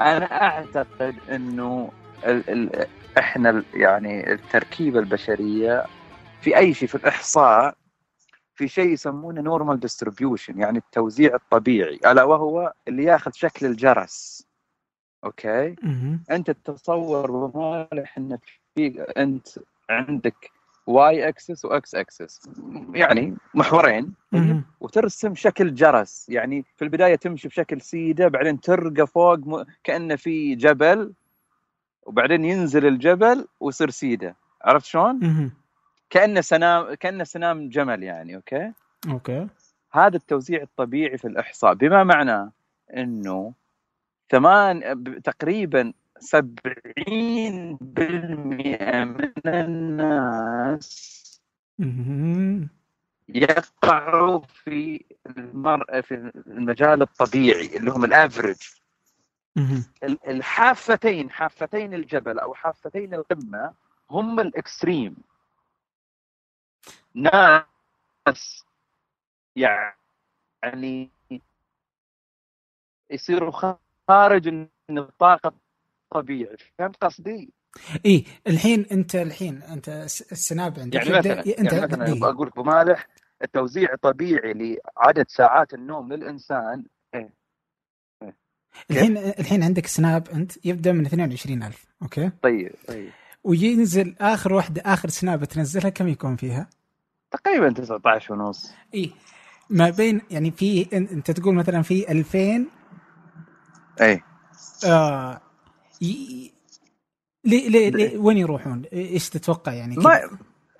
أنا أعتقد إنه ال ال إحنا ال- يعني التركيبة البشرية في أي شيء في الإحصاء في شيء يسمونه normal distribution يعني التوزيع الطبيعي ألا وهو اللي ياخذ شكل الجرس أوكي. أنت تتصور بمالح إنك في أنت عندك واي إكسس وإكس إكسس. يعني محورين. وترسم شكل جرس. يعني في البداية تمشي بشكل سيدة بعدين ترقى فوق م... كأنه في جبل. وبعدين ينزل الجبل ويصير سيدة. عرفت شلون؟ كأنه سنام كأنه سنام جمل يعني okay؟ okay. هذا التوزيع الطبيعي في الإحصاء. بما معناه إنه ثمان ب- تقريبا 70% من الناس. يقعوا في المر... في المجال الطبيعي اللي هم ال average الحافتين حافتين الجبل أو حافتين القمة هم الإكستريم. ناس يعني يصيروا خارج النطاق الطبيعي فهمت قصدي؟ إي الحين أنت الحين أنت الس- السناب عندك. يعني يبدأ- مثلا أنت يعني مثلا إيه. أقول لك بمالح التوزيع الطبيعي لعدد ساعات النوم للإنسان. الحين الحين عندك سناب أنت يبدأ من 22000 okay؟ طيب طيب. وينزل آخر واحدة آخر سناب تنزلها كم يكون فيها؟ تقريبا 19 ونص. إي. ما بين يعني في إن- أنت تقول مثلا في 2000 إي. آه. ي... ليه ليه ليه وين يروحون؟ إيش تتوقع يعني؟ ما؟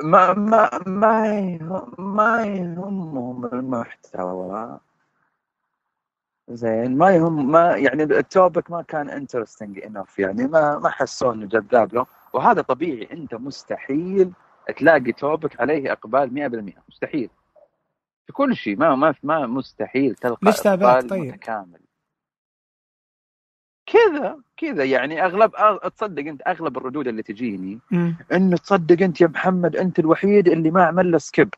ما ما ما ما يهمهم المحتوى زين ما يهم ما يعني ال topic ما كان interesting enough يعني ما ما حسوا إنه جذاب له وهذا طبيعي أنت مستحيل تلاقي topic عليه إقبال 100% مستحيل في كل شيء ما ما ما مستحيل تلقى ليش تابعت طيب؟ متكامل كذا كذا يعني أغلب تصدق أنت أغلب الردود اللي تجيني. انه تصدق أنت يا محمد أنت الوحيد اللي ما عمل له skip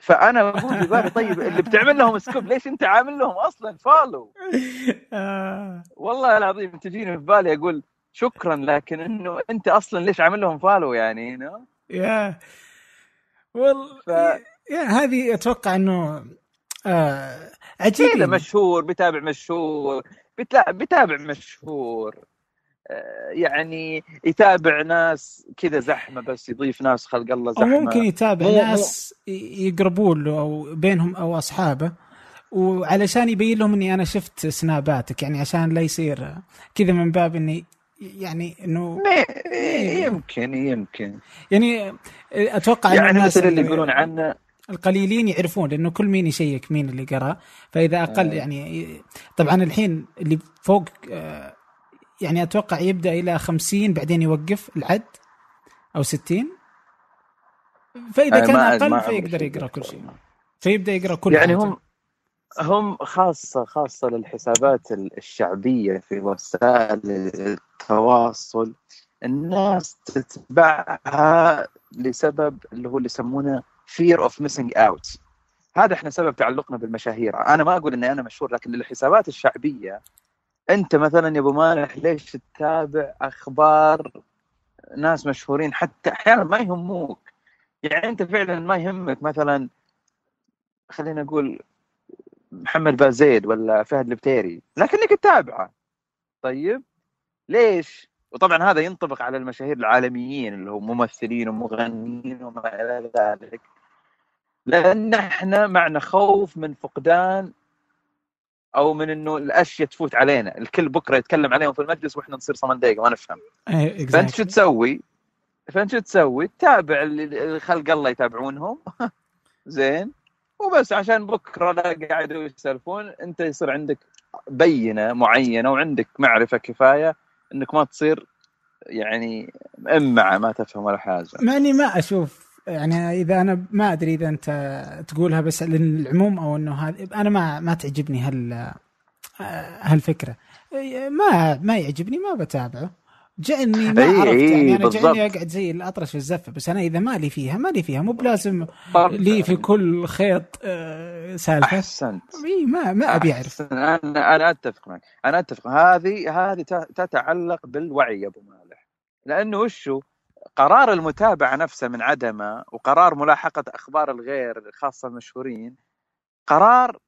فأنا أقول ببالي طيب اللي بتعمل لهم skip ليش أنت عامل لهم أصلا follow آه. والله العظيم تجيني في بالي أقول شكرا لكن إنه أنت أصلا ليش عامل لهم follow يعني know؟ يا والله ف- يا هذه أتوقع إنه آه كذا عجيب مشهور بتابع مشهور. بتابع مشهور. آه، يعني يتابع ناس كذا زحمة بس يضيف ناس خلق الله أو زحمة. ممكن يتابع مو- ناس يقربون له أو بينهم أو أصحابه. وعلشان يبين لهم إني أنا شفت سناباتك يعني عشان لا يصير كذا من باب إني يعني إنه ما- يمكن يمكن. يعني أتوقع يعني الناس مثل اللي- يقولون عنه القليلين يعرفون لأنه كل مين يشيك مين اللي قرأ فإذا أقل آه. يعني طبعا الحين اللي فوق آه، يعني أتوقع يبدأ إلى 50 بعدين يوقف العد أو 60 فإذا أنا كان أقل فيقدر يقرأ كل. شيء فيبدأ يقرأ كل يعني حاجة. هم هم خاصة خاصة للحسابات الشعبية في وسائل التواصل الناس تتبعها لسبب اللي هو اللي يسمونه fear of missing out. هذا إحنا سبب تعلقنا بالمشاهير. أنا ما أقول إني أنا مشهور لكن للحسابات الشعبية أنت مثلا يا أبو مالح ليش تتابع أخبار ناس مشهورين؟ حتى أحيانا ما يهموك. يعني أنت فعلا ما يهمك مثلا خلينا نقول محمد بازيد ولا فهد البتيري لكنك تتابعه. طيب ليش؟ وطبعا هذا ينطبق على المشاهير العالميين اللي هم ممثلين ومغنيين وما إلى ذلك. لأن إحنا معنا خوف من فقدان أو من إنه الأشياء تفوت علينا الكل بكرة يتكلم عليهم في المجلس وإحنا نصير صمن دقيقة ما نفهم إيه، فأنت. شو تسوي؟ فأنت شو تسوي؟ تتابع اللي خلق الله يتابعونهم زين وبس عشان بكرة لا قاعدوا يسالفون أنت يصير عندك بينة معينة وعندك معرفة كفاية إنك ما تصير يعني مأمعة ما تفهم ولا حاجة مع اني ما أشوف يعني إذا أنا ما أدري إذا أنت تقولها بس للعموم أو إنه هذا أنا ما ما تعجبني هال هالفكرة. ما ما يعجبني ما بتابعه. جاني ما إيه، عرفت يعني أنا. جاني أقعد زي الأطرش في الزفه بس أنا إذا ما لي فيها ما لي فيها. مو بلازم لي في كل خيط آه، سالفة. أحسنت. إي ما ما أبي أعرف. أنا أنا أتفق معك. أنا أتفق. هذه هذه تتعلق بالوعي يا أبو مالح. لأنه وشو؟ قرار المتابعة نفسه من عدمه وقرار ملاحقة أخبار الغير خاصة المشهورين قرار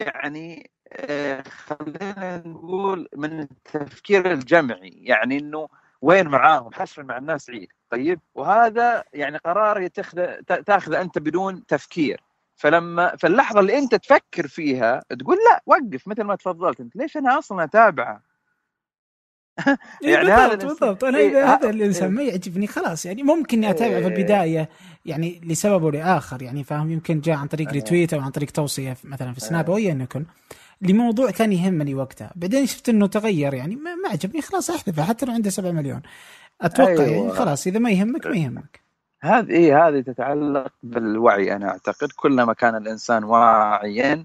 يعني آه، خلينا نقول من التفكير الجمعي يعني إنه وين معاهم؟ حشر مع الناس عيد. طيب؟ وهذا يعني قرار تاخذه أنت بدون تفكير. فلما في اللحظه اللي أنت تفكر فيها تقول لا وقف مثل ما تفضلت أنت ليش أنا أصلا أتابعه؟ يعني هذا بالضبط الإنسان- بالضبط. أنا إيه، هذا الانسان ما يعجبني خلاص. يعني ممكن اتابع في إيه. البدايه يعني لسبب أو لآخر يعني فاهم؟ يمكن جاء عن طريق إيه. ريتويت أو عن طريق توصية مثلا في سناب أو ايا يكن لموضوع كان يهمني وقتها. بعدين شفت إنه تغير يعني ما ما عجبني خلاص أحذفه حتى لو عنده 7 مليون. أتوقع أيوة. يعني خلاص إذا ما يهمك ما يهمك. هذه إيه هذه تتعلق بالوعي أنا أعتقد. كلما كان الإنسان واعيا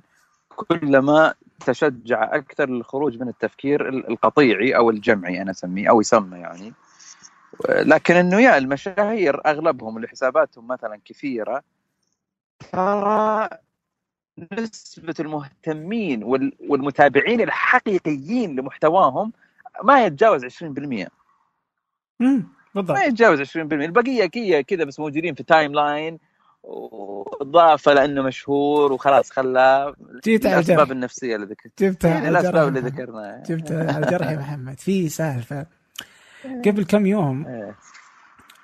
كلما تشجع أكثر للخروج من التفكير ال- القطيعي أو الجمعي أنا أسميه أو يسمى يعني. لكن إنه يا المشاهير أغلبهم اللي حساباتهم مثلا كثيرة ترى نسبة المهتمين وال- والمتابعين الحقيقيين لمحتواهم ما يتجاوز 20% امم بالضبط. ما يتجاوز 20% البقية كذا بس موجودين في timeline وضافه لأنه مشهور وخلاص خلاه على الاسباب النفسية اللي ذكرت جبتها يعني الأسباب اللي. ذكرناها جبتها على الجرح يا محمد في سالفة قبل كم يوم إيه.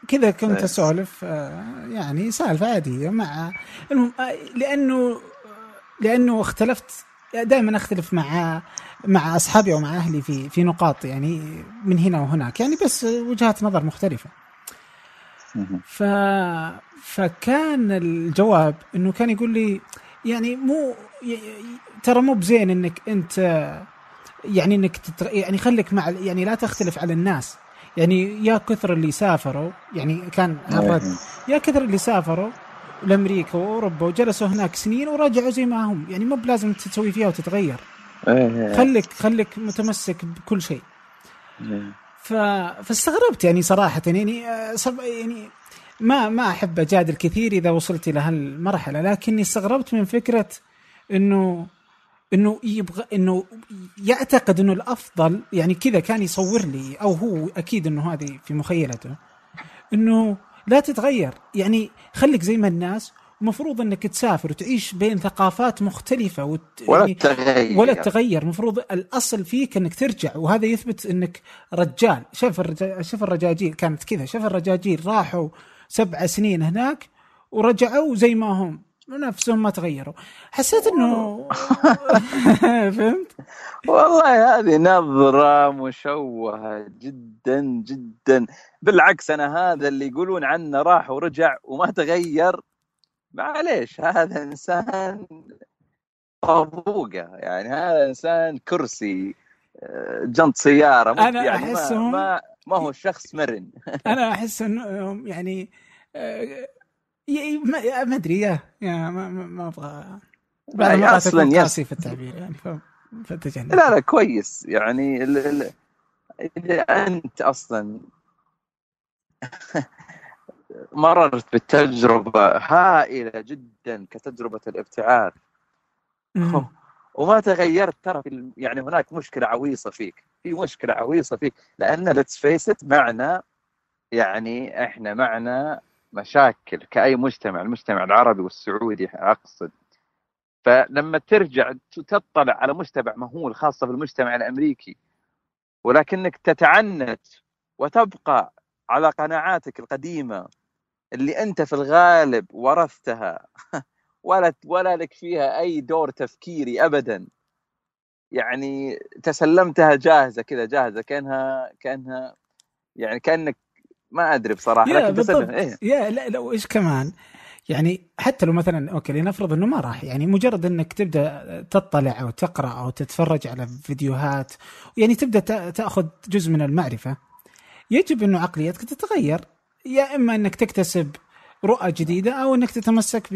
كذا كنت إيه. أسولف آه، يعني سالفة عادية مع المهم آه، لأنه لأنه اختلفت دائما أختلف مع مع أصحابي أو مع أهلي في في نقاط يعني من هنا وهناك يعني بس وجهات نظر مختلفة. ف فكان الجواب إنه كان يقول لي يعني مو ترى مو بزين إنك أنت يعني إنك تتر... يعني خليك مع يعني لا تختلف على الناس. يعني يا كثر اللي سافروا يعني كان هالرد يا كثر اللي سافروا لأمريكا وأوروبا وجلسوا هناك سنين ورجعوا زي ما هم. يعني مو بلازم تسوي فيها وتتغير. إيه. خليك خليك متمسك بكل شيء. إيه. فاستغربت يعني صراحة. يعني آه، صب... يعني ما ما أحب أجادل كثير إذا وصلت إلى هالمرحلة لكني استغربت من فكرة إنه إنه يبغى إنه يعتقد إنه الأفضل يعني كذا كان يصور لي أو هو أكيد إنه هذه في مخيلته إنه لا تتغير. يعني خليك زي ما الناس مفروض انك تسافر وتعيش بين ثقافات مختلفة وت... ولا يعني تغير. ولا تغير. مفروض الأصل فيك انك ترجع وهذا يثبت انك رجال. شوف الرجا... شوف الرجاجيل كانت كذا. شوف الرجاجيل راحوا سبع سنين هناك ورجعوا زي ما هم. نفسهم ما تغيروا. حسيت انه فهمت؟ والله هذه نظرة مشوهة جدا جدا. بالعكس أنا هذا اللي يقولون عنه راح ورجع وما تغير. معليش هذا إنسان طابوقة يعني هذا إنسان كرسي آه، جنط سيارة مو- أنا يعني ما, أحسهم- ما, ما هو شخص مرن أنا أحس إنهم يعني آه، ي- ما أدري يا ما أبغى أكون يس. قاسي في التعبير يعني فتجنب لا لا كويس يعني إذا أنت أصلا مررت بتجربة هائلة جدا كتجربة الابتعاث. وما تغيرت ترى في يعني هناك مشكلة عويصة فيك في مشكلة عويصة فيك لأن let's face it معنا يعني إحنا معنا مشاكل كأي مجتمع المجتمع العربي والسعودي أقصد فلما ترجع تطلع على مجتمع مهول خاصة بالمجتمع الأمريكي ولكنك تتعنت وتبقى على قناعاتك القديمة اللي أنت في الغالب ورثتها. ولا ولا لك فيها أي دور تفكيري أبدا. يعني تسلمتها جاهزة كذا جاهزة كأنها كأنها يعني كأنك ما أدري بصراحة يا لكن تسلم. بالضبط. إيه. يا لا لا وإيش كمان؟ يعني حتى لو مثلا أوكي لنفرض إنه ما راح يعني مجرد إنك تبدأ تطلع أو تقرأ أو تتفرج على فيديوهات يعني تبدأ تا- تأخذ جزء من المعرفة يجب إنه عقليتك تتغير. يا إما إنك تكتسب رؤى جديدة أو إنك تتمسك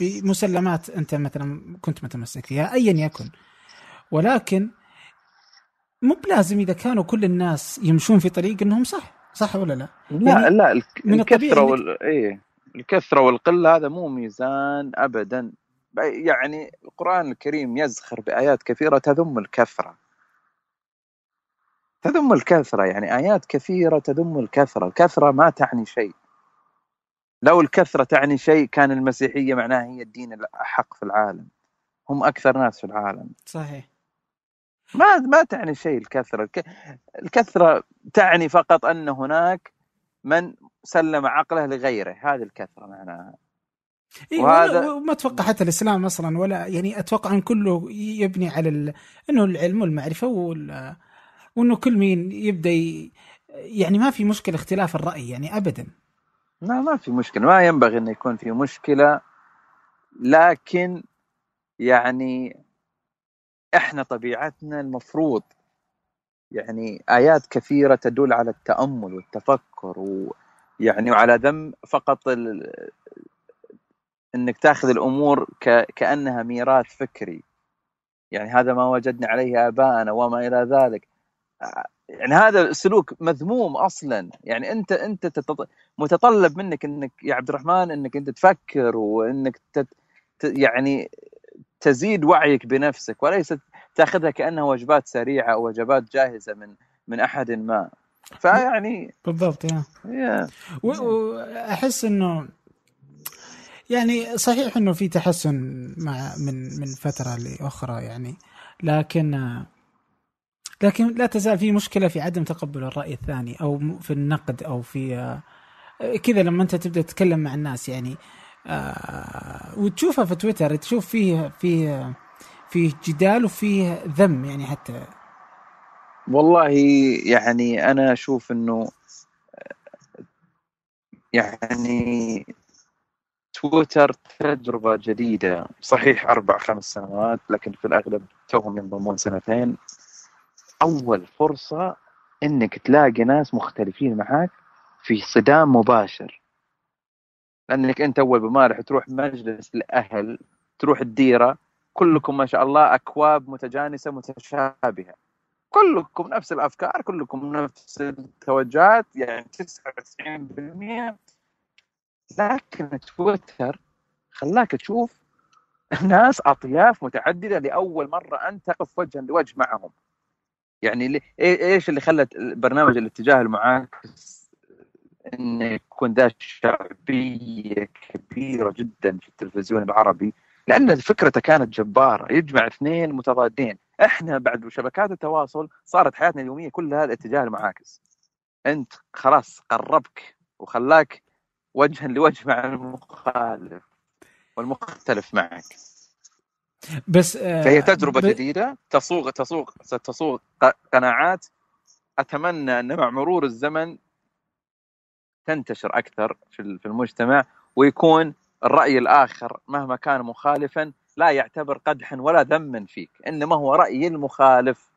بمسلمات أنت مثلا كنت متمسك فيها ايا يكن. ولكن مو بلازم إذا كانوا كل الناس يمشون في طريق إنهم صح صح ولا لا؟ لا يعني لا الك- من الطبيعي الكثرة وال... إيه الكثرة والقلة هذا مو ميزان ابدا. يعني القرآن الكريم يزخر بآيات كثيرة تذم الكثرة. تذم الكثرة يعني آيات كثيرة تذم الكثرة الكثرة ما تعني شيء. لو الكثرة تعني شيء كان المسيحية معناها هي الدين الأحق في العالم. هم أكثر ناس في العالم. صحيح. ما ما تعني شيء الكثرة. الك- الكثرة تعني فقط أن هناك من سلم عقله لغيره. هذه الكثرة معناها. إيه وهذا- وما أتوقع حتى الإسلام أصلا ولا يعني أتوقع أن كله يبني على ال... إنه العلم والمعرفة وال... وإنه كل مين يبدأ ي... يعني ما في مشكلة اختلاف الرأي يعني ابدا. لا ما في مشكلة. ما ينبغي إنه يكون في مشكلة لكن يعني إحنا طبيعتنا المفروض يعني آيات كثيرة تدل على التأمل والتفكر ويعني وعلى ذم فقط ال... إنك تأخذ الأمور ك... كأنها ميراث فكري. يعني هذا ما وجدنا عليه آباءنا وما إلى ذلك. يعني هذا سلوك مذموم أصلا. يعني أنت أنت تتط... متطلب منك إنك يا عبد الرحمن إنك أنت تفكر وإنك تت... يعني تزيد وعيك بنفسك وليس تأخذها كأنها وجبات سريعة أو وجبات جاهزة من من أحد ما. فيعني بالضبط يا. و- واحس إنه يعني صحيح إنه في تحسن مع من من فترة لأخرى يعني لكن لكن لا تزال في مشكلة في عدم تقبل الرأي الثاني أو في النقد أو في آه، كذا لما أنت تبدأ تتكلم مع الناس يعني آه، وتشوفها في تويتر تشوف فيه فيه فيه جدال وفيه ذم يعني حتى. والله يعني أنا أشوف إنه يعني تويتر تجربة جديدة. صحيح أربع خمس سنوات لكن في الأغلب توهم ينضمون سنتين. أول فرصة إنك تلاقي ناس مختلفين معاك في صدام مباشر. لأنك أنت أول بما راح تروح مجلس الأهل تروح الديرة كلكم ما شاء الله أكواب متجانسة متشابهة. كلكم نفس الأفكار كلكم نفس التوجهات يعني 99% لكن تويتر خلاك تشوف ناس أطياف متعددة لأول مرة أنت تقف وجها لوجه معهم. يعني إيه- إيش اللي خلى برنامج الاتجاه المعاكس إنه يكون ذا شعبية كبيرة جدا في التلفزيون العربي؟ لأن فكرته كانت جبارة يجمع اثنين متضادين. إحنا بعد شبكات التواصل صارت حياتنا اليومية كلها الاتجاه المعاكس. أنت خلاص قربك وخلاك وجها لوجه مع المخالف والمختلف معك. بس آه، فهي تجربة ب- جديدة تصوغ تصوغ ستصوغ قناعات. أتمنى أن مع مرور الزمن تنتشر أكثر في ال- في المجتمع ويكون الرأي الآخر مهما كان مخالفا لا يعتبر قدحا ولا ذما فيك إنما هو رأي المخالف.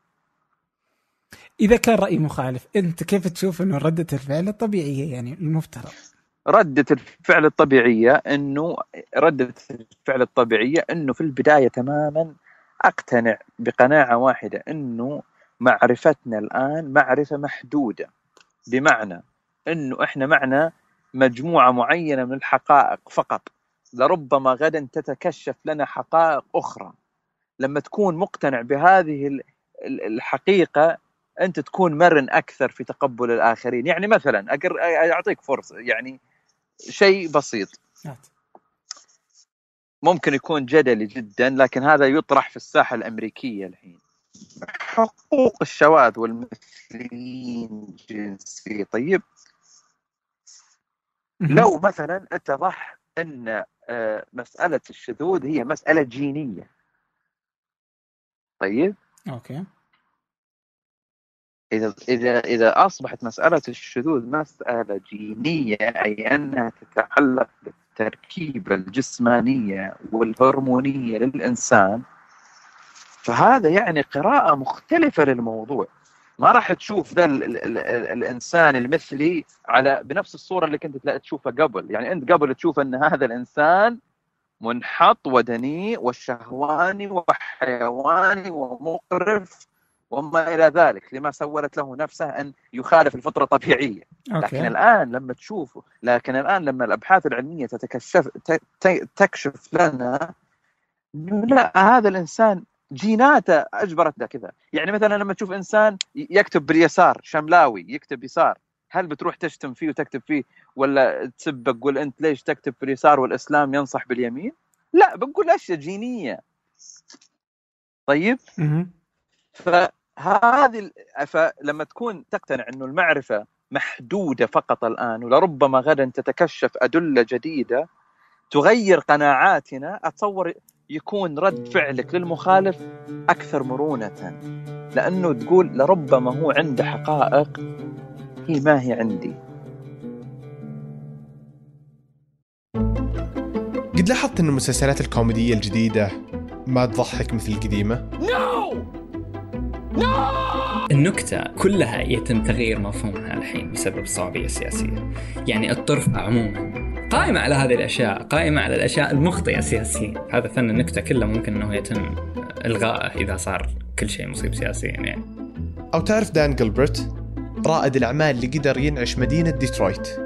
إذا كان رأي مخالف أنت كيف تشوف إنه ردة الفعل الطبيعية يعني المفترض؟ ردة الفعل الطبيعية انه ردة الفعل الطبيعية إنه في البداية تماما أقتنع بقناعة واحدة إنه معرفتنا الآن معرفة محدودة. بمعنى إنه إحنا معنا مجموعة معينة من الحقائق فقط. لربما غدا تتكشف لنا حقائق أخرى. لما تكون مقتنع بهذه ال- ال- الحقيقة أنت تكون مرن أكثر في تقبل الآخرين. يعني مثلا أقر... أعطيك فرصة. يعني شيء بسيط. هات. ممكن يكون جدلي جدا لكن هذا يطرح في الساحة الأمريكية الحين. حقوق الشواذ والمثليين جنسي طيب. لو مثلا اتضح أن آه، مسألة الشذوذ هي مسألة جينية. طيب. أوكي. إذا إذا إذا أصبحت مسألة الشذوذ مسألة جينية أي أنها تتعلق بالتركيبة الجسمانية والهرمونية للإنسان فهذا يعني قراءة مختلفة للموضوع. ما راح تشوف ذا ال ال ال الإنسان المثلي على بنفس الصورة اللي كنت تشوفها قبل. يعني أنت قبل تشوف أن هذا الإنسان منحط ودنيء وشهواني وحيواني ومقرف وما إلى ذلك لما سولت له نفسه أن يخالف الفطرة الطبيعيه okay. لكن الآن لما تشوف لكن الآن لما الأبحاث العلمية تتكشف تكشف لنا لا هذا الإنسان جيناته اجبرت له كذا. يعني مثلا لما تشوف إنسان ي- يكتب باليسار شملاوي يكتب يسار هل بتروح تشتم فيه وتكتب فيه ولا تسبه تقول أنت ليش تكتب في اليسار والإسلام ينصح باليمين؟ لا بنقول أشياء جينية. طيب؟ مهم. فهذه ال- فلما تكون تقتنع إنه المعرفة محدودة فقط الآن ولربما غدا تتكشف أدلة جديدة تغير قناعاتنا أتصور يكون رد فعلك للمخالف أكثر مرونة. لأنه تقول لربما هو عنده حقائق هي ما هي عندي. قد لاحظت إن المسلسلات الكوميدية الجديدة ما تضحك مثل القديمة؟ النكتة كلها يتم تغيير مفهومها الحين بسبب الصعوبية السياسية يعني الطرفة عموما قائمة على هذه الأشياء قائمة على الأشياء المخطئة سياسيا. هذا فن النكتة كله ممكن أنه يتم إلغائه إذا صار كل شيء مصيب سياسيا يعني. أو تعرف دان جلبرت رائد الأعمال اللي قدر ينعش مدينة ديترويت.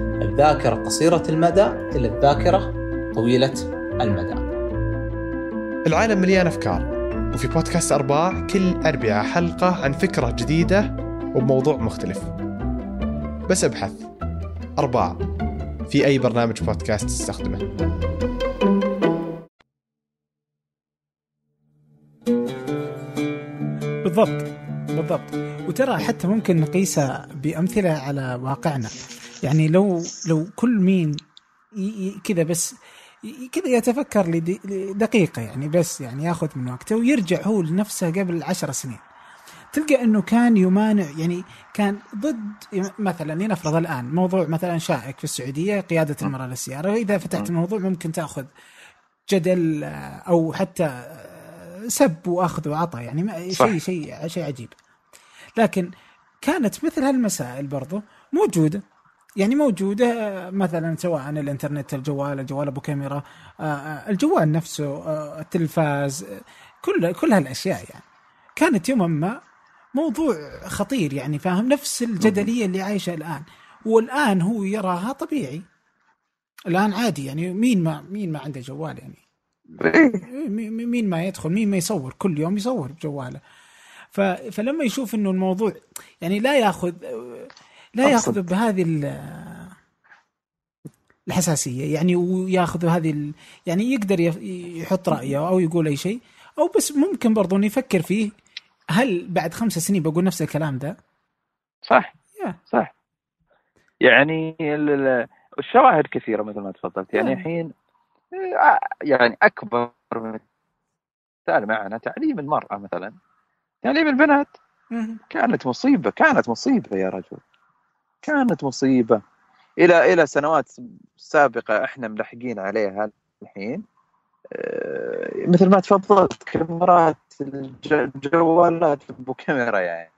الذاكرة قصيرة المدى إلى الذاكرة طويلة المدى. العالم مليان أفكار وفي بودكاست أرباع كل اربعاء حلقة عن فكرة جديدة وبموضوع مختلف. بس أبحث. أرباع. في أي برنامج بودكاست تستخدمه؟ بالضبط بالضبط. وترى حتى ممكن نقيسها بأمثلة على واقعنا. يعني لو لو كل مين كذا بس كذا يتفكر لدقيقة يعني بس يعني ياخذ من وقته ويرجع هو لنفسه قبل عشر سنين. تلقى إنه كان يمانع يعني كان ضد مثلا لنفرض الآن موضوع مثلا شائك في السعودية قيادة المرأة للسيارة واذا فتحت الموضوع ممكن تأخذ جدل أو حتى سب وأخذ وعطى يعني. شيء شيء شيء عجيب. لكن كانت مثل هالمسائل برضو موجودة. يعني موجودة مثلا سواء الإنترنت الجوال الجوال أبو كاميرا آه، آه، الجوال نفسه آه، التلفاز كل كل هالأشياء يعني كانت يوما ما موضوع خطير يعني فاهم نفس الجدلية اللي عايشة الآن والآن هو يراها طبيعي الآن عادي يعني مين ما مين ما عنده جوال يعني. مي- مي- مين ما يدخل مين ما يصور كل يوم يصور بجواله. فلما يشوف إنه الموضوع يعني لا ياخذ لا. ياخذ بهذه ال- الحساسية يعني وياخذ هذه ال... يعني يقدر يحط رأيه أو يقول أي شيء أو بس ممكن برضو إنه يفكر فيه هل بعد خمسة سنين بقول نفس الكلام ده؟ صح يا. صح يعني ال- ال- الشواهد كثيرة مثل ما تفضلت يعني. الحين آه، يعني أكبر مثال معنا تعليم المرأة مثلا تعليم البنات كانت مصيبة كانت مصيبة يا رجل كانت مصيبة. إلى إلى سنوات سابقة إحنا ملحقين عليها الحين. آه، مثل ما تفضلت كاميرات الج- الجوالات ابو كاميرا يعني.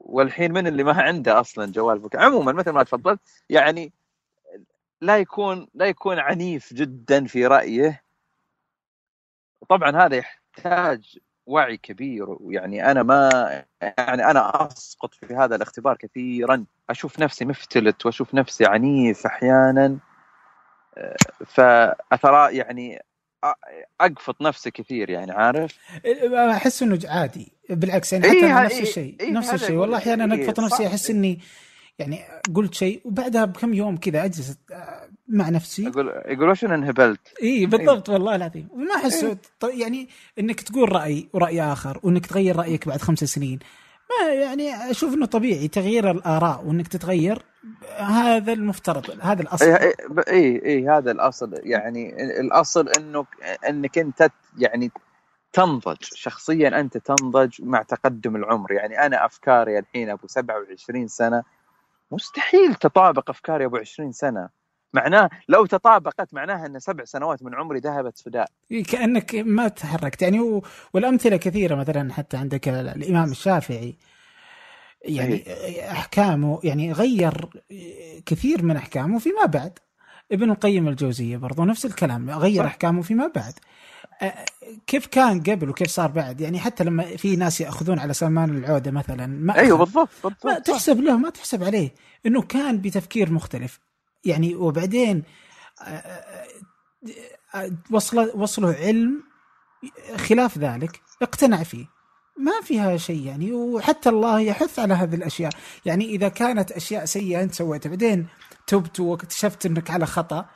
والحين من اللي ما عنده أصلا جوال بك عموما مثل ما تفضلت يعني لا يكون لا يكون عنيف جدا في رأيه. طبعا هذا يحتاج وعي كبير ويعني أنا ما يعني أنا أسقط في هذا الاختبار كثيرا أشوف نفسي مفتلت وأشوف نفسي عنيف أحيانا فاثرى يعني أقفط نفسي كثير يعني عارف أحس إنه عادي بالعكس يعني إيه حتى ها- نفس إيه- الشيء إيه نفس الشيء والله. أحيانا إيه أقفط نفسي. أحس إني يعني قلت شيء وبعدها بكم يوم كذا اجلس آه، مع نفسي. يقول يقولوا شنو انهبلت؟ إي بالضبط والله العظيم. وما أحس ط- يعني إنك تقول رأي ورأي آخر وإنك تغير رأيك بعد خمس سنين. ما يعني أشوف إنه طبيعي تغيير الآراء وإنك تتغير. هذا المفترض هذا الأصل. إي إي إيه هذا الأصل. يعني الأصل انه إنك أنت يعني تنضج شخصيا أنت تنضج مع تقدم العمر. يعني أنا أفكاري الحين أبو 27 سنة مستحيل تطابق أفكاري أبو 20 سنة. معناه لو تطابقت معناها أن سبع سنوات من عمري ذهبت فداء كأنك ما تحركت. يعني و... والأمثلة كثيرة مثلا حتى عندك الإمام الشافعي. يعني أحكامه يعني غير كثير من أحكامه فيما بعد. ابن القيم الجوزية برضو نفس الكلام غير صح. أحكامه فيما بعد. كيف كان قبل وكيف صار بعد يعني حتى لما في ناس يأخذون على سلمان العودة مثلا ما أيوه. بالضبط ما بالضبط صح. تحسب له ما تحسب عليه إنه كان بتفكير مختلف يعني وبعدين آه، آه، آه، وصل وصله علم خلاف ذلك اقتنع فيه ما فيها شيء يعني وحتى الله يحث على هذه الأشياء يعني إذا كانت أشياء سيئة أنت سويتها بعدين تبت واكتشفت إنك على خطأ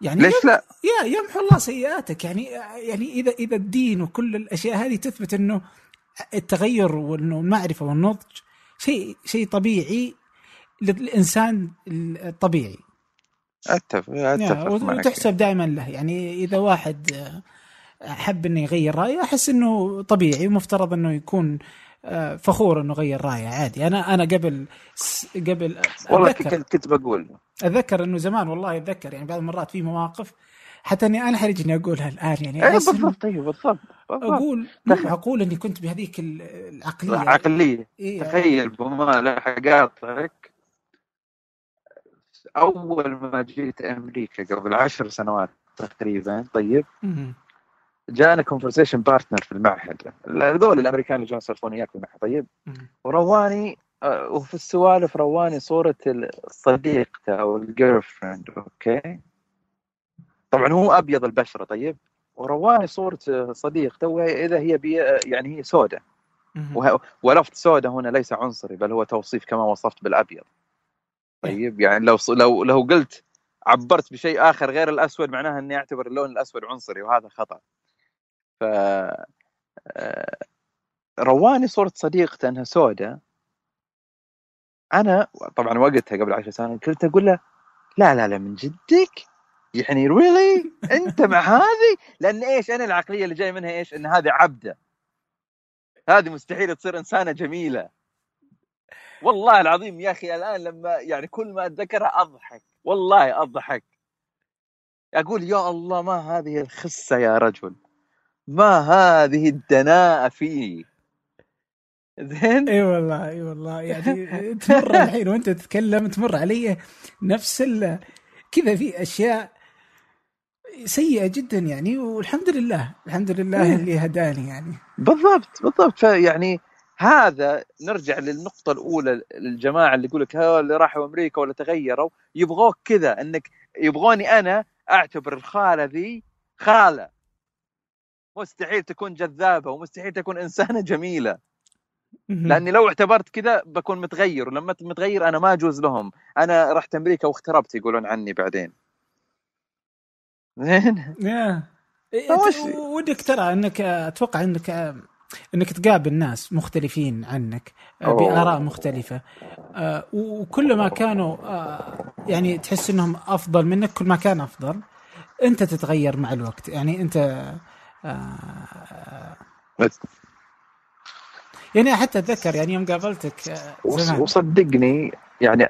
يعني ليش لا؟ يا يمحو الله سيئاتك. يعني يعني إذا إذا الدين وكل الأشياء هذه تثبت إنه التغير وإنه المعرفة والنضج شيء شيء طبيعي للإنسان الطبيعي. أتفق أتفق وتحسب دائما له. يعني إذا واحد حب إنه يغير رأيه أحس إنه طبيعي ومفترض إنه يكون فخور إنه غير رايه عادي. أنا أنا قبل قبل والله أتذكر. كنت بقول. أتذكر إنه زمان والله أتذكر. يعني بعض المرات في مواقف حتى إني أنا حرجني أقولها الآن. يعني إنه بالضبط. أيوه بالضبط أقول مو معقول إني كنت بهذيك ال- العقلية. عقليه إيه، تخيل بما لا حقاطعك أول ما جيت أمريكا قبل عشر سنوات تقريبا طيب. مم. جانا conversation partner في المعهد. هذول الأمريكان اللي جون يسولفون وياك في المعهد. طيب. ورواني آه، وفي السوالف رواني صورة صديقته أو ال girlfriend okay. طبعا هو أبيض البشرة. طيب. ورواني صورة صديقته وإذا هي بي يعني هي سوداء ولفظ سوداء هنا ليس عنصري بل هو توصيف كما وصفت بالأبيض. طيب. يعني لو لو لو قلت عبرت بشيء آخر غير الأسود معناها إني أعتبر اللون الأسود عنصري وهذا خطأ. ف آه، رواني صورة صديقته أنها سوداء أنا طبعا وقتها قبل عشر سنوات كنت أقول له لا لا لا من جدك؟ يعني ريلي أنت مع هذه؟ لأن إيش أنا العقلية اللي جاي منها إيش؟ إن هذه عبدة. هذه مستحيل تصير إنسانة جميلة. والله العظيم يا أخي الآن لما يعني كل ما أتذكرها أضحك. والله أضحك. أقول يا الله ما هذه الخسة يا رجل. ما هذه الدناءة فيه؟ زين؟ إي والله إي والله. يعني تمر الحين وأنت تتكلم تمر علي نفس ال كذا في أشياء سيئة جدا يعني والحمد لله الحمد لله إيه. اللي هداني يعني. بالضبط بالضبط. فيعني هذا نرجع للنقطة الأولى الجماعة اللي يقول لك ها اللي راحوا أمريكا ولا تغيروا يبغوك كذا أنك يبغوني أنا أعتبر الخالة ذي خالة. مستحيل تكون جذابة ومستحيل تكون إنسانة جميلة. لأني لو اعتبرت كذا بكون متغير ولما متغير أنا ما أجوز لهم. أنا رحت أمريكا واختربت يقولون عني بعدين. زين؟ إيه، ودك ترى إنك أتوقع إنك إنك تقابل ناس مختلفين عنك أوه. بآراء مختلفة. آه، وكل ما كانوا آه، يعني تحس إنهم أفضل منك كل ما كان أفضل أنت تتغير مع الوقت. يعني أنت آه، يعني حتى أتذكر يعني يوم قابلتك آه، زمان. وصدقني يعني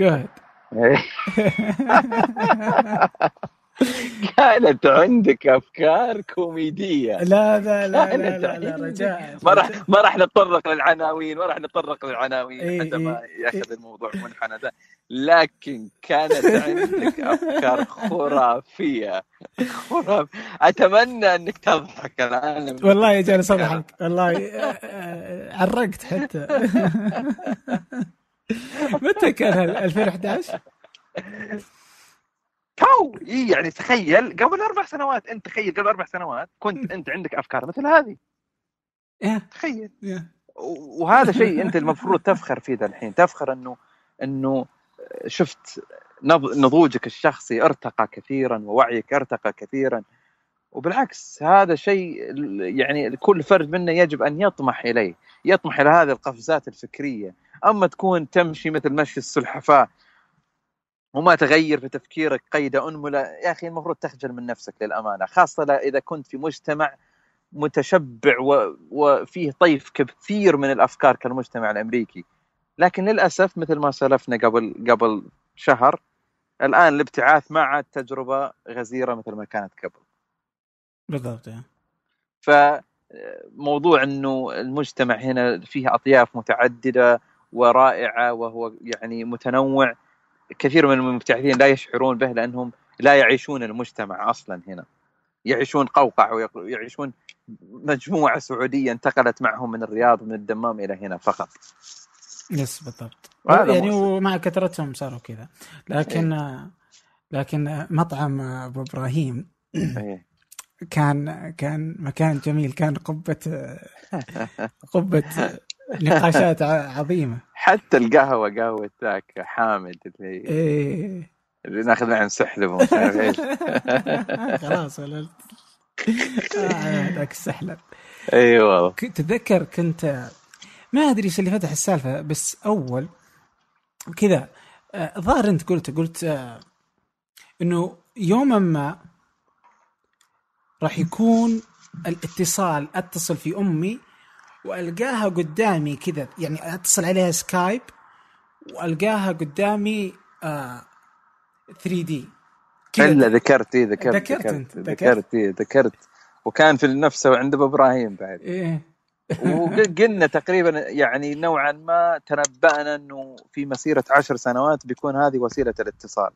جود كانت عندك أفكار كوميدية. لا لا لا لا لا, لا. رجاء ما راح ما راح نتطرق للعناوين ما راح نتطرق للعناوين إيه حتى ما إيه يأخذ الموضوع منحنى ذا. لكن كانت عندك أفكار خرافية. خراف أتمنى أنك تضحك الآن. والله يا جالس اضحك والله آه، آه، عرقت حتى. متى كان هال- 2011 تو إيه يعني تخيل قبل أربع سنوات أنت تخيل قبل أربع سنوات كنت أنت عندك أفكار مثل هذه. يا تخيل. يا وهذا شيء أنت المفروض تفخر فيه ذا الحين تفخر إنه إنه شفت نض- نضوجك الشخصي ارتقى كثيرا ووعيك ارتقى كثيرا. وبالعكس هذا شيء يعني كل فرد منا يجب أن يطمح إليه يطمح إلى هذه القفزات الفكرية. أما تكون تمشي مثل مشي السلحفاة وما تغير في تفكيرك قيد انمله يا أخي المفروض تخجل من نفسك للأمانة خاصة لا- إذا كنت في مجتمع متشبع و... وفيه طيف كثير من الأفكار كالمجتمع الأمريكي لكن للأسف مثل ما سلفنا قبل قبل شهر الآن الابتعاث ما عاد تجربة غزيرة مثل ما كانت قبل بالضبط. فموضوع إنه المجتمع هنا فيه أطياف متعددة ورائعة وهو يعني متنوع كثير من المبتعثين لا يشعرون به لأنهم لا يعيشون المجتمع أصلا هنا. يعيشون قوقع ويعيشون مجموعة سعودية انتقلت معهم من الرياض من الدمام إلى هنا فقط. يس بالضبط. يعني. ومع كثرتهم صاروا كذا. لكن لكن مطعم أبو إبراهيم إيه. كان كان مكان جميل كان قبة قبة نقاشات عظيمة. حتى القهوة قهوة ذاك حامد اللي, إيه. اللي ناخذ معه نسحلب ومش عارف إيش. خلاص ولا آه، ذاك السحلب إي والله. تتذكر كنت ما أدري إيش اللي فتح السالفة بس أول كذا آه، الظاهر أنت قلت قلت آه، إنه يوما ما راح يكون الاتصال أتصل في أمي وألقاها قدامي كذا يعني أتصل عليها سكايب وألقاها قدامي آه 3D. إلا ذكرت إيه ذكرت ذكرت ذكرت. ذكرت. إيه ذكرت. وكان في نفسه عند أبو إبراهيم بعد. إيه. وقلنا تقريبا يعني نوعا ما تنبأنا إنه في مسيرة عشر سنوات بيكون هذه وسيلة الاتصال.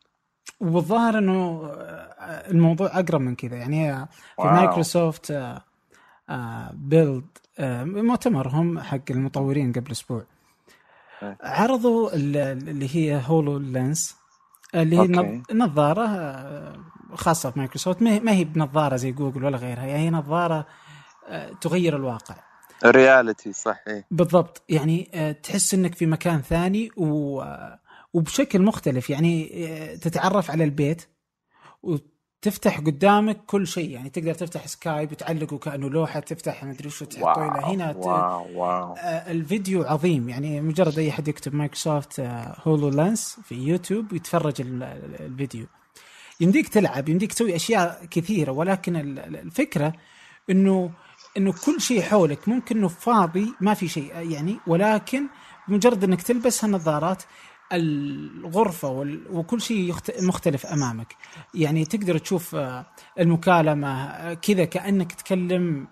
والظاهر إنه آه، الموضوع أقرب من كذا. يعني في wow. مايكروسوفت آه، آه، Build آه، مؤتمرهم حق المطورين قبل أسبوع. إيه. عرضوا ال- اللي هي هولو لينس اللي هي نظارة آه، خاصة في مايكروسوفت. ما هي- بنظارة زي جوجل ولا غيرها يعني هي نظارة آه، تغير الواقع. ال reality صح إيه. بالضبط. يعني آه، تحس إنك في مكان ثاني و... آه، وبشكل مختلف. يعني آه، تتعرف على البيت وتفتح قدامك كل شيء. يعني تقدر تفتح سكايب وتعلقه كأنه لوحة تفتح مدري وش تحطه إلى هنا. wow wow. آه، الفيديو عظيم. يعني مجرد أي أحد يكتب مايكروسوفت HoloLens في يوتيوب يتفرج ال- ال- الفيديو. يمديك تلعب يمديك تسوي أشياء كثيرة ولكن ال- ال- الفكرة إنه إنه كل شيء حولك ممكن إنه فاضي ما في شيء يعني ولكن بمجرد إنك تلبس هالنظارات الغرفة وكل شيء مختلف أمامك. يعني تقدر تشوف آه، المكالمة آه، كذا كأنك تكلم.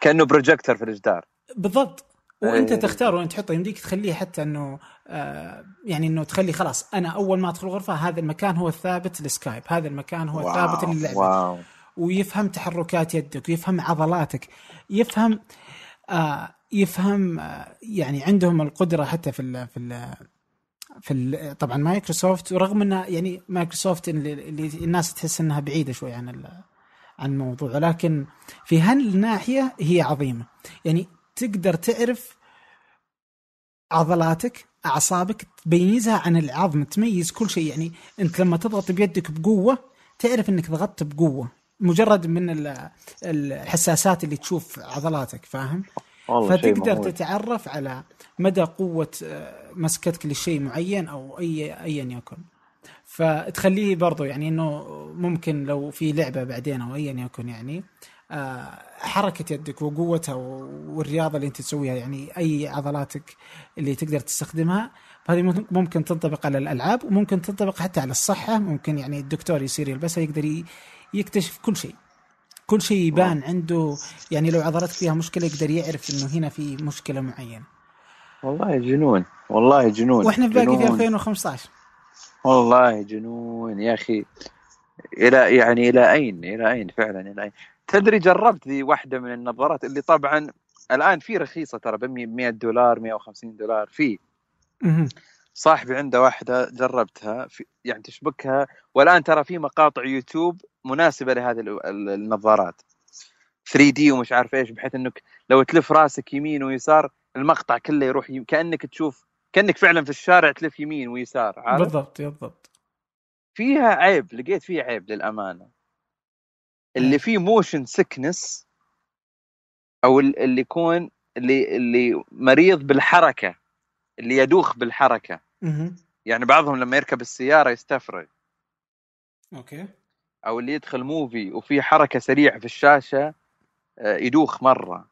كأنه بروجيكتور في الجدار بالضبط. وأنت إيه. تختار وين تحطه. يمديك تخليه حتى إنه آه يعني إنه تخلي خلاص أنا أول ما أدخل الغرفة هذا المكان هو الثابت لل Skype هذا المكان هو الثابت للعبة. wow. ويفهم تحركات يدك ويفهم عضلاتك يفهم آه يفهم آه يعني عندهم القدرة حتى في ال في ال في طبعا مايكروسوفت ورغم إنها يعني مايكروسوفت اللي, الناس تحس إنها بعيدة شوي عن عن الموضوع ولكن في هالناحية هي عظيمة يعني تقدر تعرف عضلاتك أعصابك تميزها عن العظم تميز كل شيء يعني أنت لما تضغط بيدك بقوة تعرف إنك ضغطت بقوة مجرد من ال- الحساسات اللي تشوف عضلاتك فاهم؟ فتقدر. تتعرف على مدى قوة آه، مسكتك لشيء معين أو أي أيا يكن. فتخليه برضو يعني أنه ممكن لو في لعبة بعدين أو أيا يكن يعني آه، حركة يدك وقوتها والرياضة اللي أنت تسويها يعني أي عضلاتك اللي تقدر تستخدمها فهذه ممكن- تنطبق على الألعاب وممكن تنطبق حتى على الصحة. ممكن يعني الدكتور يصير يلبسها يقدر يكتشف كل شيء. كل شيء يبان عنده. يعني لو عضلاتك فيها مشكلة يقدر يعرف إنه هنا في مشكلة معينة. والله جنون والله جنون وإحنا في باقي في جنون. 2015 والله جنون يا أخي. إلى يعني إلى أين؟ إلى أين فعلا؟ إلى أين؟ تدري جربت ذي واحدة من النظارات اللي طبعا الآن في رخيصة ترى ب 100 دولار 150 دولار في. صاحبي عنده واحدة جربتها في يعني تشبكها والآن ترى في مقاطع يوتيوب مناسبة لهذه ال- ال- النظارات. 3D ومش عارف إيش بحيث إنك لو تلف راسك يمين ويسار المقطع كله يروح يم... كأنك تشوف كأنك فعلا في الشارع تلف يمين ويسار عارف؟ بالضبط بالضبط فيها عيب لقيت فيها عيب للأمانة. اللي فيه motion sickness أو ال- اللي يكون اللي اللي مريض بالحركة اللي يدوخ بالحركة. يعني بعضهم لما يركب السيارة يستفرغ. okay. أو اللي يدخل movie وفي حركة سريعة في الشاشة آه، يدوخ مرة.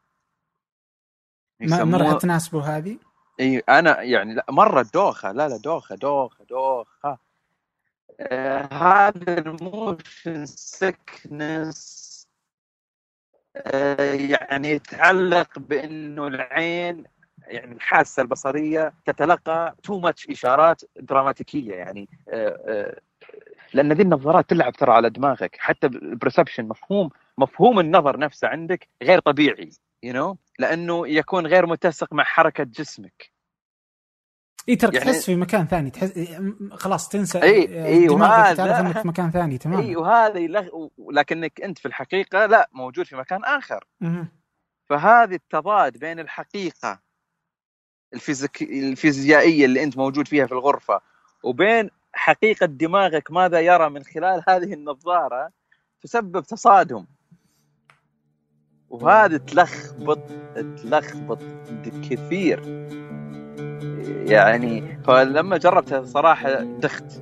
ما ما راح تناسبه هذه؟ إي أنا يعني لا مرة دوخة لا لا دوخة دوخة دوخة. آه هذا ال motion sickness آه يعني يتعلق بإنه العين يعني الحاسة البصرية تتلقى too much إشارات دراماتيكية يعني آه آه لأن ذي النظارات تلعب ترى على دماغك. حتى ال perception مفهوم مفهوم النظر نفسه عندك غير طبيعي. you know? لأنه يكون غير متسق مع حركة جسمك إي ترى يعني- تحس في مكان ثاني تحس خلاص تنسى إي- آه، دماغك وهذا- تعرف إنك في مكان ثاني تمام إي وهذا يلغ... لكنك أنت في الحقيقة لا موجود في مكان آخر مهم. فهذه التضاد بين الحقيقة الفيزيك... الفيزيائية اللي أنت موجود فيها في الغرفة وبين حقيقة دماغك ماذا يرى من خلال هذه النظارة تسبب تصادم وهذه تلخبط تلخبط كثير. يعني فلما جربتها صراحة دخت.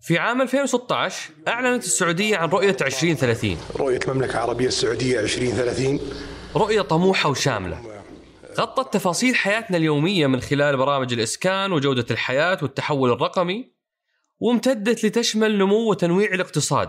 في عام 2016 أعلنت السعودية عن رؤية 2030 رؤية المملكة العربية السعودية 2030 رؤية طموحة وشاملة. غطت تفاصيل حياتنا اليومية من خلال برامج الإسكان وجودة الحياة والتحول الرقمي وامتدت لتشمل نمو وتنويع الاقتصاد.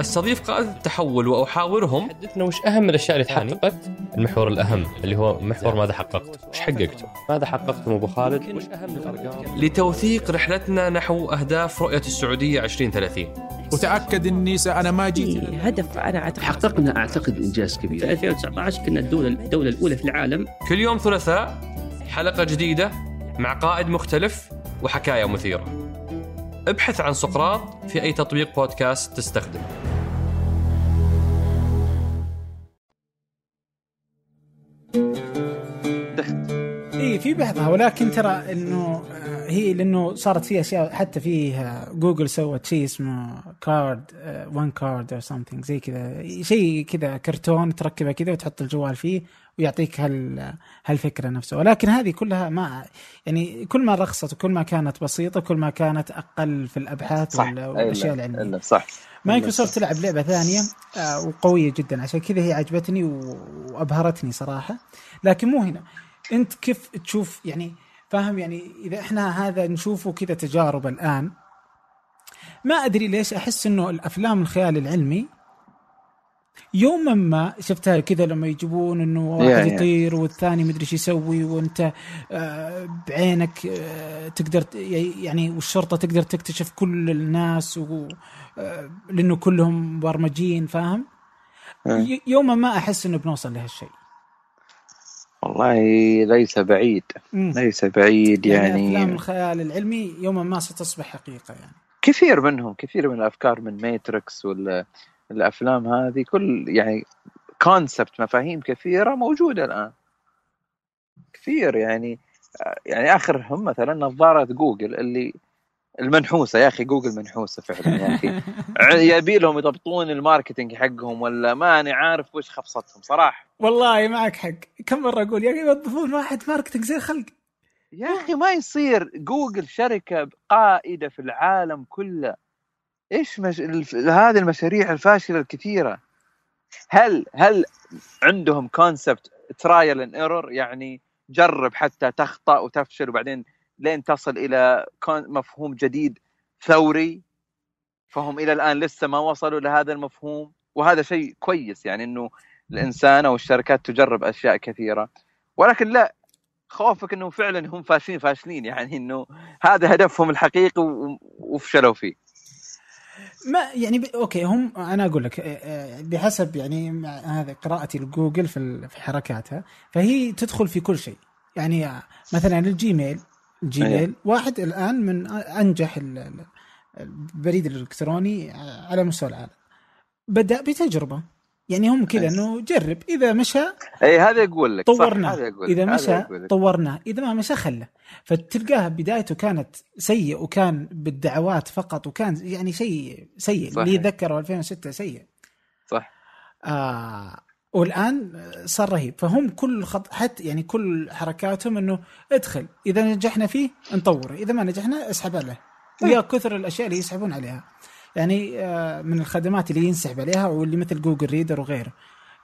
استضيف قادة التحول وأحاورهم. حدثنا وش أهم الأشياء اللي تحققت؟ المحور الأهم اللي هو محور ماذا حققت؟ وش حققته؟ ماذا حققت أبو خالد؟ وش أهم الأرقام؟ لتوثيق رحلتنا نحو أهداف رؤية السعودية 2030 وتأكد إني أنا ما جيت هدف أنا أعتقد. حققنا أعتقد إنجاز كبير. في 2019 كنا الدولة الدولة الأولى في العالم. كل يوم ثلاثاء حلقة جديدة مع قائد مختلف وحكاية مثيرة. ابحث عن سقراط في أي تطبيق بودكاست تستخدم. إي في بعضها ولكن ترى إنه آه، هي لأنه صارت في أشياء حتى فيه جوجل سوت شيء اسمه card وان card أو something زي كذا شيء كذا كرتون تركبه كذا وتحط الجوال فيه ويعطيك هال هالفكرة نفسها. ولكن هذه كلها ما يعني كل ما رخصت وكل ما كانت بسيطة كل ما كانت أقل في الأبحاث صح. وال- والأشياء العلمية. صح. مايكروسوفت تلعب لعبة ثانية آه، وقوية جدا. عشان كذا هي عجبتني وأبهرتني صراحة. لكن مو هنا. أنت كيف تشوف يعني فاهم يعني إذا إحنا هذا نشوفه كذا تجارب الآن ما أدري ليش أحس إنه الأفلام الخيال العلمي يوما ما شفتها كذا لما يجيبون إنه واحد يا. يطير والثاني مدري إيش يسوي وأنت آه، بعينك آه، تقدر يعني والشرطة تقدر تكتشف كل الناس و آه، لأنه كلهم مبرمجين فاهم؟ مم. ي- يوما ما أحس إنه بنوصل لهالشيء والله ليس بعيد مم. ليس بعيد يعني أفلام يعني الخيال العلمي يوما ما ستصبح حقيقة يعني كثير منهم كثير من الأفكار من Matrix ولا الأفلام هذه كل يعني concept مفاهيم كثيرة موجودة الآن. كثير يعني يعني آخرهم مثلا نظارة جوجل اللي المنحوسة يا أخي جوجل منحوسة فعلا يا أخي. يبي لهم يضبطون ال marketing حقهم ولا ماني عارف وش خبصتهم صراحة. والله معك حق. كم مرة أقول يا أخي يوظفون واحد marketing زي الخلق. يا أخي ما يصير جوجل شركة قائدة في العالم كله. إيش مش... هذه المشاريع الفاشلة الكثيرة. هل هل عندهم concept trial and error يعني جرب حتى تخطأ وتفشل وبعدين لين تصل إلى. مفهوم جديد ثوري. فهم إلى الآن لسه ما وصلوا لهذا المفهوم. وهذا شيء كويس يعني إنه الإنسان أو الشركات تجرب أشياء كثيرة. ولكن لا خوفك إنه فعلا هم فاشلين فاشلين يعني إنه هذا هدفهم الحقيقي وفشلوا فيه. ما يعني ب... okay هم أنا أقول لك بحسب يعني هذا قراءتي لجوجل في حركاتها فهي تدخل في كل شيء. يعني مثلا ال Gmail ال Gmail أيه. واحد الآن من أنجح ال- ال- البريد الإلكتروني على مستوى العالم. بدأ بتجربة. يعني هم كذا. إنه جرب. إذا مشى إي هذا أقول لك طورناه. هذا أقول لك، إذا مشى. طورناه. إذا ما مشى خله. فتلقاها بدايته كانت سيء وكان بالدعوات فقط وكان يعني شيء سيء. صحيح. اللي يذكره 2006 سيء. صح. آه والآن صار رهيب. فهم كل خط حتى يعني كل حركاتهم إنه ادخل. إذا نجحنا فيه نطوره. إذا ما نجحنا اسحب عليه. ويا كثر الأشياء اللي يسحبون عليها. يعني آه من الخدمات اللي ينسحب عليها واللي مثل Google Reader وغيره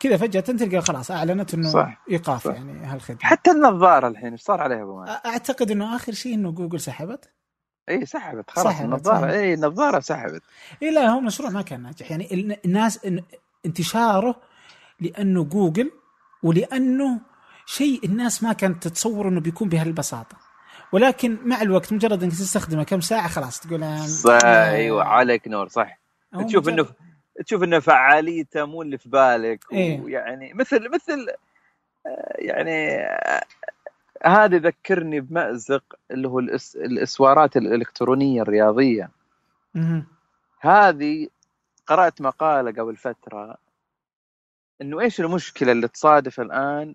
كذا فجأة تلقى خلاص أعلنت إنه صح. ايقاف صح. يعني هالخدمة حتى النظارة الحين إيش صار عليها أبو؟ أعتقد إنه آخر شيء إنه جوجل سحبت اي سحبت خلاص سحبت، النظارة. اي النظارة سحبت اي لا هو مشروع ما كان ناجح يعني ال- الناس انتشاره لأنه جوجل ولأنه شيء الناس ما كانت تتصور إنه بيكون بهالبساطة ولكن مع الوقت مجرد انك تستخدمه كم ساعة خلاص تقول آه، صح آه، أيوه عليك نور صح تشوف مجرد- انه تشوف إنه فعاليته مو اللي في بالك إيه. ويعني مثل مثل آه، يعني آه، هذا يذكرني بمأزق اللي هو الإس الإسوارات الإلكترونية الرياضية. هذه قرأت مقالة قبل فترة إنه إيش المشكلة اللي تصادف الآن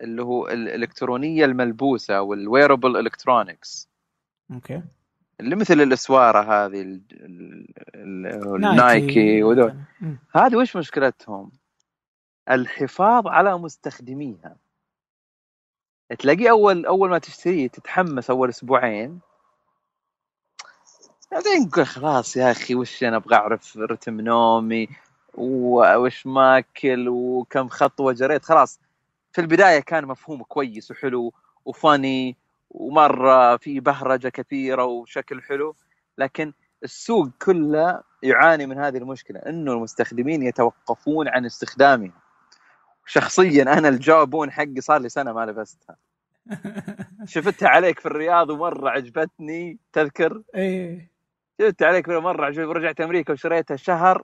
اللي هو الإلكترونية الملبوسة وال wearable electronics okay. اللي مثل الأسوارة هذه ال- ال- ال- ال Nike وذول. هذه وش مشكلتهم؟ الحفاظ على مستخدميها. تلاقيه أول أول ما تشتريه تتحمس أول أسبوعين. بعدين تقول خلاص يا أخي وش أنا أبغى أعرف رتم نومي؟ وش ماكل؟ وكم خطوة جريت؟ خلاص. في البداية كان مفهوم كويس وحلو وفاني ومرة في بهرجة كثيرة وشكل حلو لكن السوق كله يعاني من هذه المشكلة إنه المستخدمين يتوقفون عن استخدامها. شخصيا أنا الجوابون حقي صار لي سنة ما لبستها. شفتها عليك في الرياض ومرة عجبتني تذكر؟ إيه. شفتها عليك مرة عجبتني ورجعت أمريكا وشريتها شهر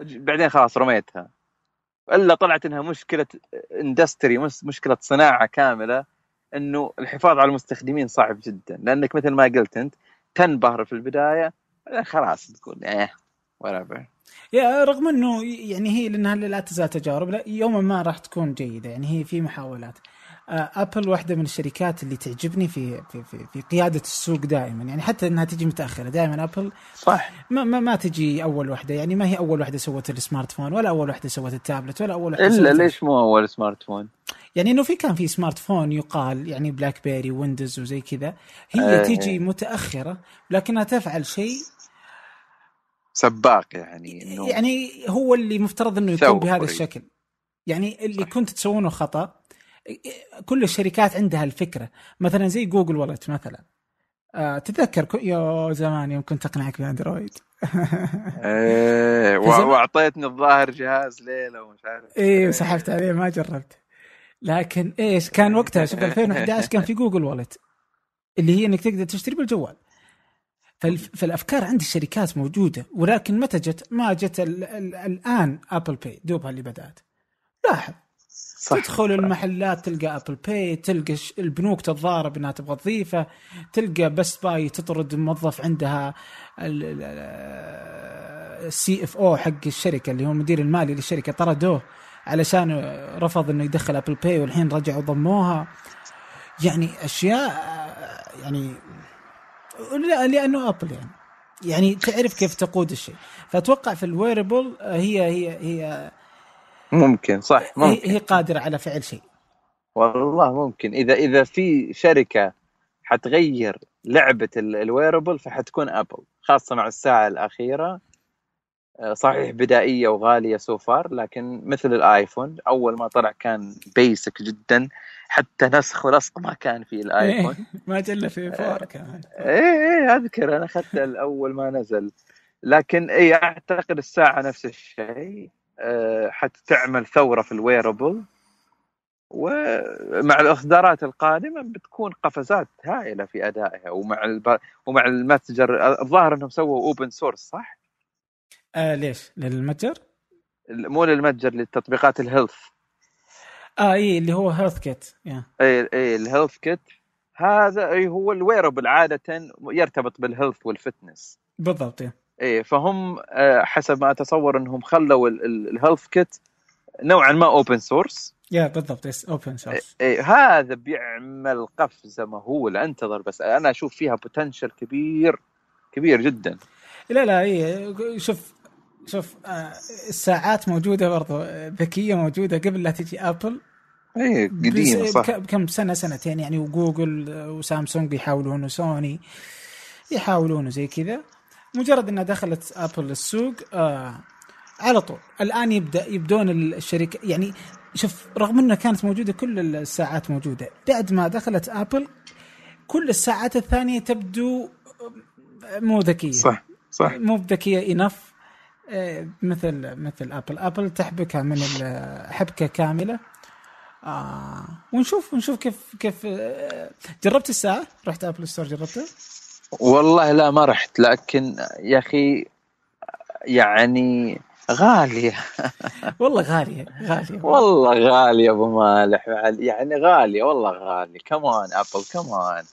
بعدين خلاص رميتها. إلا طلعت إنها مشكلة industry مشكلة صناعة كاملة إنه الحفاظ على المستخدمين صعب جدا. لأنك مثل ما قلت أنت تنبهر في البداية خلاص تقول إيه whatever. يا رغم إنه يعني هي لأنها لا تزال تجارب لا يوما ما راح تكون جيدة. يعني هي في محاولات. Apple واحدة من الشركات اللي تعجبني في في في, في قيادة السوق دائما. يعني حتى إنها تجي متأخرة. دائما Apple صح. ما ما, ما تجي أول واحدة. يعني ما هي أول واحدة سوت ال smartphone ولا أول واحدة سوت التابلت ولا أول واحدة إلا ليش مو أول smart phone؟ يعني إنه في كان في smart phone يقال يعني BlackBerry و Windows وزي كذا. هي إيه. تيجي متأخرة لكنها تفعل شيء سباق يعني إنه يعني هو اللي مفترض إنه يكون. بهذا الشكل. يعني اللي كنت تسوونه خطأ. كل الشركات عندها الفكرة. مثلا زي Google Wallet مثلا. آه تتذكر كو- يا زمان يوم كنت أقنعك ب Android. إيه وأعطيتني الظاهر جهاز ليلة ومش عارف. إيه وسحبت عليه ما جربت. لكن إيش كان وقتها شوف 2011 كان في Google Wallet اللي هي إنك تقدر تشتري بالجوال. فالأفكار عند الشركات موجودة ولكن متى جت؟ ما جت ال ال الآن Apple Pay دوبها اللي بدأت. لاحظ. صح. تدخل المحلات تلقى Apple Pay تلقى البنوك تتضارب إنها تبغى تضيفه تلقى Best Buy تطرد موظف عندها ال CFO حق الشركة اللي هو المدير المالي للشركة طردوه علشان رفض إنه يدخل Apple Pay والحين رجعوا ضموها. يعني أشياء يعني لا لأنه Apple يعني. يعني تعرف كيف تقود الشيء. فأتوقع في ال wearable هي هي هي ممكن صح هي, ممكن. هي قادرة على فعل شيء. والله ممكن. إذا إذا في شركة حتغير لعبة ال- ال wearable فحتكون Apple خاصة مع الساعة الأخيرة. آه، صحيح بدائية وغالية so far لكن مثل ال iPhone أول ما طلع كان basic جدا حتى نسخ ولصق ما كان في ال iPhone. إيه، ما جل في فور كمان إيه إيه أذكر أنا أخذته الأول ما نزل. لكن اي أعتقد الساعة نفس الشيء. حتعمل ثورة في ال wearable ومع الإصدارات القادمة بتكون قفزات هائلة في أدائها ومع الب... ومع المتجر الظاهر إنهم سووا open source صح؟ آه ليش؟ للمتجر؟ مو للمتجر للتطبيقات ال health آه إي اللي هو HealthKit yeah إي إي ال HealthKit هذا أي هو ال wearable عادة يرتبط بال health وال fitness بالضبط yeah. إيه فهم آه، حسب ما أتصور إنهم خلوا ال HealthKit نوعا ما open source yeah بالضبط yes open source إيه هذا بيعمل قفزة مهولة أنتظر بس أنا أشوف فيها potential كبير كبير جدا. لا لا هي شوف شوف آه، الساعات موجودة برضو ذكية موجودة قبل لا تجي Apple قديمة بس- صح. بك- بكم سنة سنتين يعني وجوجل آه، وسامسونج يحاولون وسوني يحاولون وزي كذا. مجرد إنها دخلت Apple السوق آه على طول. الآن يبدا يبدون الشركة يعني شوف رغم إنها كانت موجودة كل الساعات موجودة بعد ما دخلت Apple كل الساعات الثانية تبدو آه، مو ذكية. صح صح. مو بذكية enough مثل مثل Apple Apple تحبكها من ال- حبكة كاملة. آه ونشوف ونشوف كيف كيف آه، جربت الساعة؟ رحت Apple Store جربتها؟ والله لا ما رحت لكن يا أخي يعني غاليه والله غالية غالية. والله غاليه أبو مالح يعني غالية والله غاليه كمان ابل كمان